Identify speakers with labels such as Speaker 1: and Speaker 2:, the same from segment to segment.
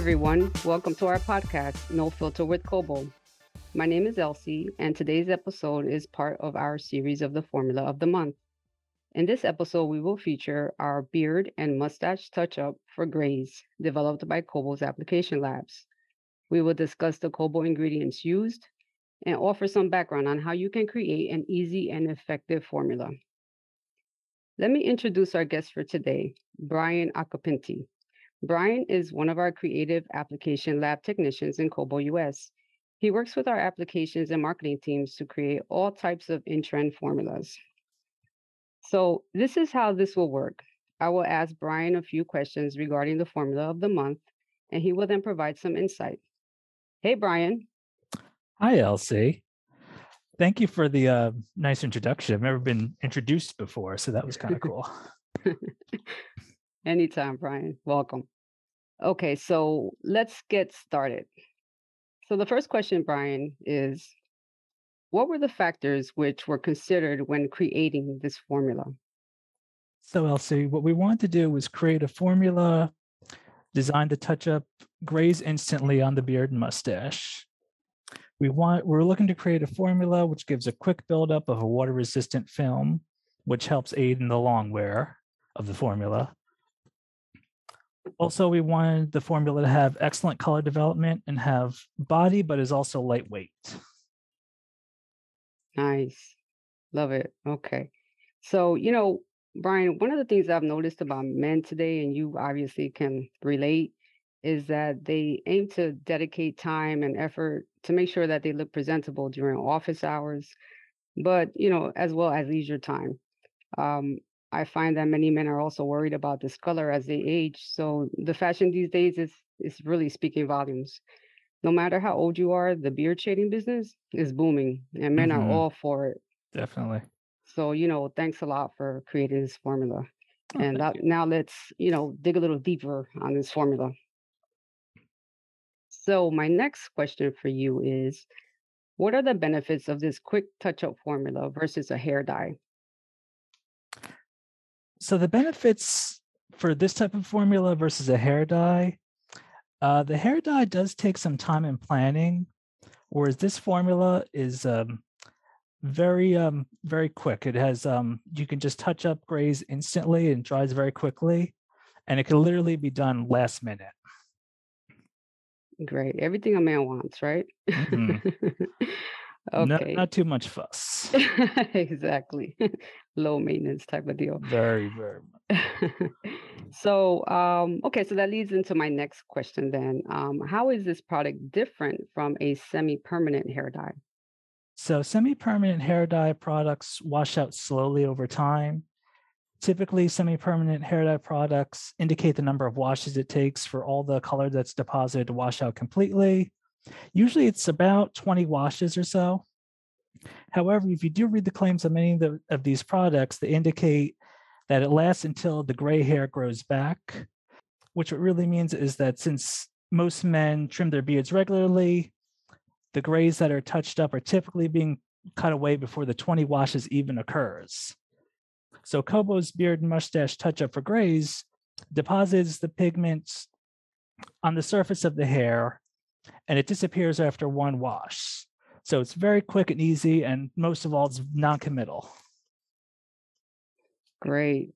Speaker 1: everyone. Welcome to our podcast, No Filter with Kobo. My name is Elsie, and today's episode is part of our series of the Formula of the Month. In this episode, we will feature our beard and mustache touch up for grays developed by Kobo's application labs. We will discuss the Kobo ingredients used and offer some background on how you can create an easy and effective formula. Let me introduce our guest for today, Brian Acopinti. Brian is one of our creative application lab technicians in Kobo US. He works with our applications and marketing teams to create all types of in-trend formulas. So this is how this will work. I will ask Brian a few questions regarding the formula of the month, and he will then provide some insight. Hey, Brian.
Speaker 2: Hi, Elsie. Thank you for the uh, nice introduction. I've never been introduced before, so that was kind of cool.
Speaker 1: Anytime, Brian. Welcome. Okay, so let's get started. So the first question, Brian, is what were the factors which were considered when creating this formula?
Speaker 2: So, Elsie, what we wanted to do was create a formula designed to touch up grays instantly on the beard and mustache. We want we're looking to create a formula which gives a quick buildup of a water-resistant film, which helps aid in the long wear of the formula. Also, we wanted the formula to have excellent color development and have body, but is also lightweight.
Speaker 1: Nice. Love it. Okay. So, you know, Brian, one of the things I've noticed about men today, and you obviously can relate, is that they aim to dedicate time and effort to make sure that they look presentable during office hours, but, you know, as well as leisure time. Um, I find that many men are also worried about this color as they age. So the fashion these days is is really speaking volumes. No matter how old you are, the beard shading business is booming, and men are
Speaker 2: hmm
Speaker 1: all for it.
Speaker 2: Definitely.
Speaker 1: So you know, thanks a lot for creating this formula.
Speaker 2: Oh,
Speaker 1: And that, now let's you know dig a little deeper on this formula. So my next question for you is, what are the benefits of this quick touch-up formula versus a hair dye?
Speaker 2: So the benefits for this type of formula versus a hair dye, uh, the hair dye does take some time and planning, whereas this formula is um, very um, very quick. It has um, you can just touch up grays instantly and dries very quickly, and it can literally be done last minute.
Speaker 1: Great. Everything a man wants, right?
Speaker 2: hmm
Speaker 1: Okay.
Speaker 2: not too much fuss.
Speaker 1: Exactly. Low maintenance type of deal.
Speaker 2: Very very. much.
Speaker 1: So, um, okay, so that leads into my next question then. Um, how is this product different from a semi-permanent hair dye?
Speaker 2: So semi-permanent hair dye products wash out slowly over time. Typically, semi-permanent hair dye products indicate the number of washes it takes for all the color that's deposited to wash out completely. Usually it's about 20 washes or so. However, if you do read the claims of many of, the, of these products, they indicate that it lasts until the gray hair grows back, which what really means is that since most men trim their beards regularly, the grays that are touched up are typically being cut away before the 20 washes even occurs. So Kobo's beard and mustache touch up for grays deposits the pigments on the surface of the hair and it disappears after one wash. So it's very quick and easy, and most of all, it's non-committal.
Speaker 1: Great.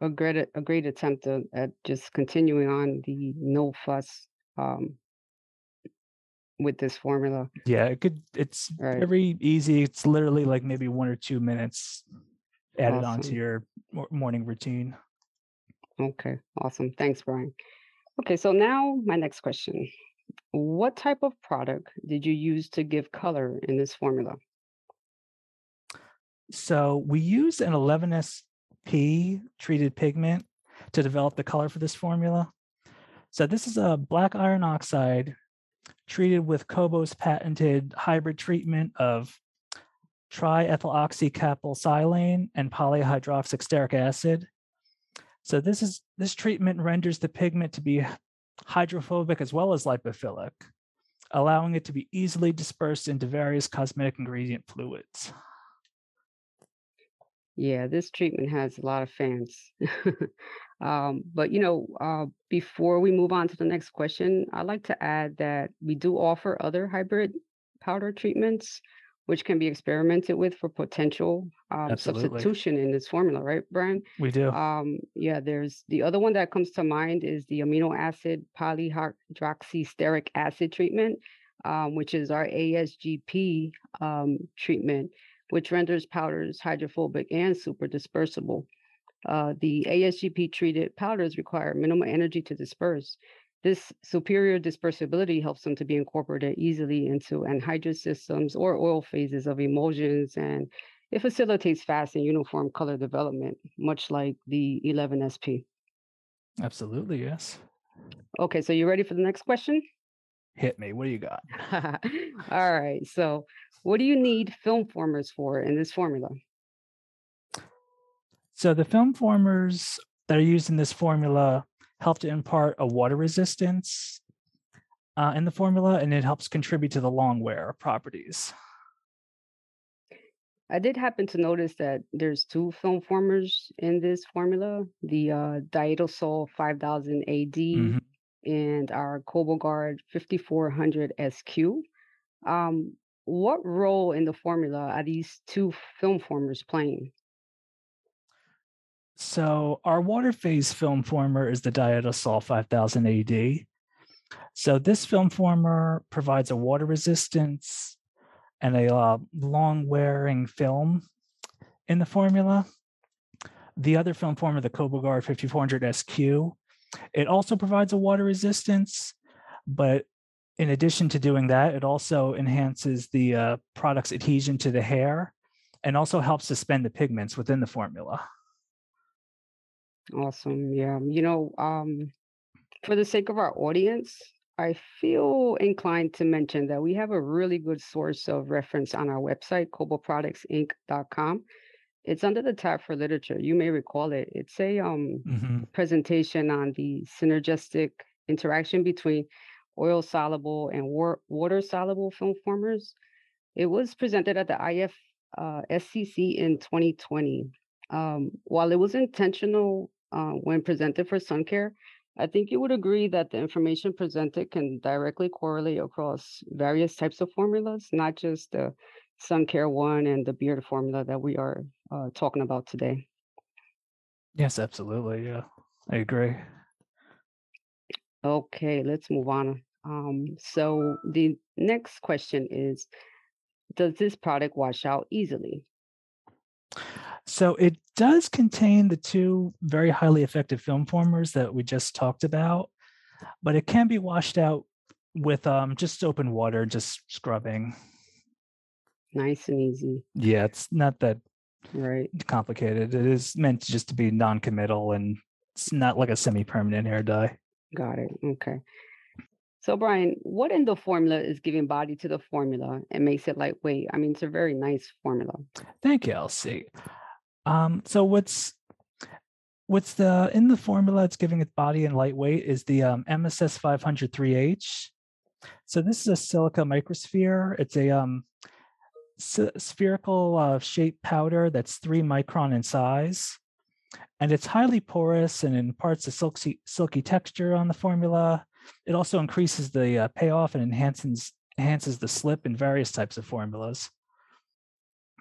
Speaker 1: A great a great attempt at, at just continuing on the no fuss um, with this formula.
Speaker 2: Yeah, it could. It's
Speaker 1: Right.
Speaker 2: very easy. It's literally like maybe one or two minutes added onto
Speaker 1: Awesome.
Speaker 2: your morning routine.
Speaker 1: Okay, awesome. Thanks, Brian. Okay, so now my next question. What type of product did you use to give color in this formula?
Speaker 2: So we use an 11SP treated pigment to develop the color for this formula. So this is a black iron oxide treated with Kobo's patented hybrid treatment of triethoxycaprylylsilane and polyhydroxy stearic acid. So this is this treatment renders the pigment to be hydrophobic as well as lipophilic, allowing it to be easily dispersed into various cosmetic ingredient fluids.
Speaker 1: Yeah, this treatment has a lot of fans. um, but you know, uh, before we move on to the next question, I'd like to add that we do offer other hybrid powder treatments, which can be experimented with for potential um, substitution in this formula, right, Brian?
Speaker 2: We do.
Speaker 1: Um, yeah, there's the other one that comes to mind is the amino acid polyhydroxystearic acid treatment, um, which is our ASGP um, treatment, which renders powders hydrophobic and super dispersible. Uh, the ASGP treated powders require minimal energy to disperse. This superior dispersibility helps them to be incorporated easily into anhydrous systems or oil phases of emulsions, and it facilitates fast and uniform color development, much like the 11SP.
Speaker 2: Absolutely, yes.
Speaker 1: Okay, so you ready for the next question?
Speaker 2: Hit me. What do you got?
Speaker 1: All right. So, what do you need film formers for in this formula?
Speaker 2: So the film formers that are used in this formula help to impart a water resistance uh, in the formula, and it helps contribute to the long wear properties.
Speaker 1: I did happen to notice that there's two film formers in this formula, the uh, Daitosol 5000 AD
Speaker 2: Mhm.
Speaker 1: and our KoboGuard 5400 SQ. Um, what role in the formula are these two film formers playing?
Speaker 2: So our water phase film former is the Daitosol 5000 AD. So this film former provides a water resistance and a uh, long wearing film in the formula. The other film former, the KoboGuard 5400 SQ, it also provides a water resistance, but in addition to doing that, it also enhances the uh, product's adhesion to the hair and also helps suspend the pigments within the formula.
Speaker 1: Awesome. Yeah. You know, um, for the sake of our audience, I feel inclined to mention that we have a really good source of reference on our website, koboproductsinc.com. It's under the tab for literature. You may recall it. It's a um,
Speaker 2: Mhm.
Speaker 1: presentation on the synergistic interaction between oil soluble and war- water soluble film formers. It was presented at the IF uh, SCC in 2020. Um, while it was intentional uh, when presented for sun care, I think you would agree that the information presented can directly correlate across various types of formulas, not just the sun care one and the beard formula that we are uh, talking about today.
Speaker 2: Yes, absolutely. Yeah, I agree.
Speaker 1: Okay, let's move on. Um, so the next question is, does this product wash out easily?
Speaker 2: So it does contain the two very highly effective film formers that we just talked about, but it can be washed out with um, just open water, just scrubbing.
Speaker 1: Nice and easy,
Speaker 2: Yeah, it's not that
Speaker 1: right?
Speaker 2: complicated. It is meant just to be non-committal and it's not like a semi-permanent hair dye.
Speaker 1: Got it. Okay. So, Brian, what in the formula is giving body to the formula and makes it lightweight? I mean, it's a very nice formula.
Speaker 2: Thank you, Elsie. Um, so what's what's the in the formula it's giving it body and lightweight is the um, MSS 503H. So this is a silica microsphere. It's a um, s- spherical uh, shaped powder that's three micron in size, and it's highly porous and imparts a silky silky texture on the formula. It also increases the uh, payoff and enhances enhances the slip in various types of formulas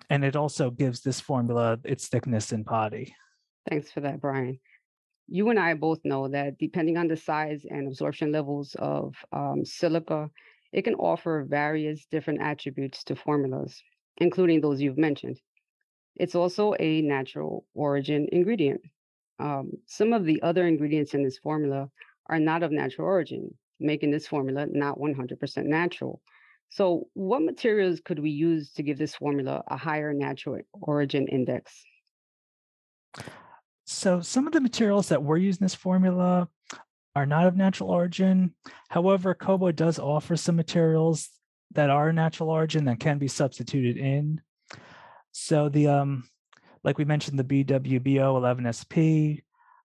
Speaker 2: and it also gives this formula its thickness and body.
Speaker 1: Thanks for that, Brian. You and I both know that depending on the size and absorption levels of um, silica, it can offer various different attributes to formulas, including those you've mentioned. It's also a natural origin ingredient. Um, some of the other ingredients in this formula are not of natural origin, making this formula not 100% natural. So, what materials could we use to give this formula a higher natural origin index?
Speaker 2: So some of the materials that we're using this formula are not of natural origin. However, Kobo does offer some materials that are natural origin that can be substituted in. So the um, like we mentioned, the BWBO 11SP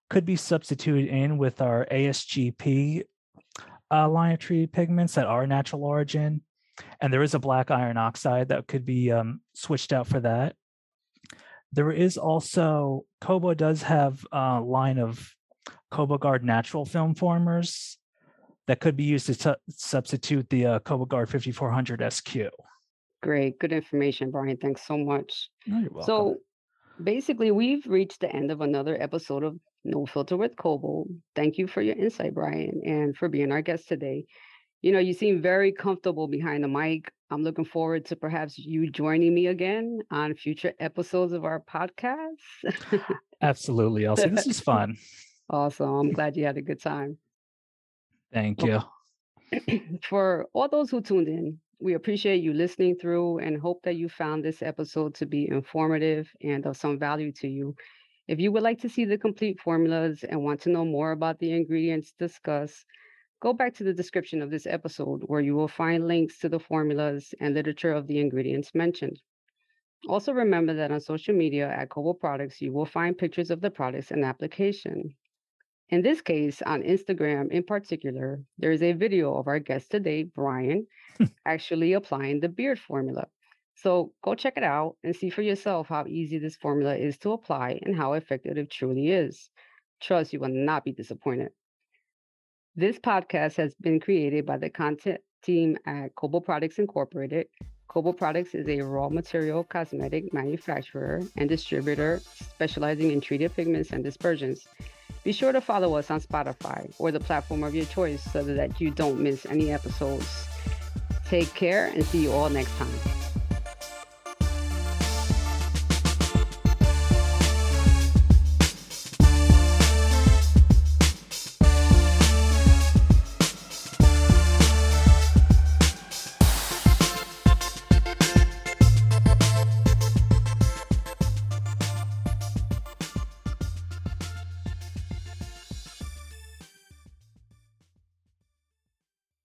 Speaker 2: could be substituted in with our ASGP uh, line of treated pigments that are natural origin. And there is a black iron oxide that could be um, switched out for that. There is also Kobo does have a line of KoboGuard natural film formers that could be used to su- substitute the uh, KoboGuard 5400 SQ.
Speaker 1: Great, good information, Brian. Thanks so much.
Speaker 2: Oh.
Speaker 1: So basically, we've reached the end of another episode of No Filter with Kobo. Thank you for your insight, Brian, and for being our guest today. You know, you seem very comfortable behind the mic. I'm looking forward to perhaps you joining me again on future episodes of our podcast.
Speaker 2: Absolutely, Elsie. This is fun.
Speaker 1: awesome. I'm glad you had a good time.
Speaker 2: Thank you.
Speaker 1: For all those who tuned in, we appreciate you listening through and hope that you found this episode to be informative and of some value to you. If you would like to see the complete formulas and want to know more about the ingredients discussed, go back to the description of this episode where you will find links to the formulas and literature of the ingredients mentioned. Also, remember that on social media at Kobo Products, you will find pictures of the products and application. In this case, on Instagram in particular, there is a video of our guest today, Brian, actually applying the beard formula. So go check it out and see for yourself how easy this formula is to apply and how effective it truly is. Trust you will not be disappointed. This podcast has been created by the content team at Kobo Products Incorporated. Kobo Products is a raw material cosmetic manufacturer and distributor specializing in treated pigments and dispersions. Be sure to follow us on Spotify or the platform of your choice so that you don't miss any episodes. Take care and see you all next time.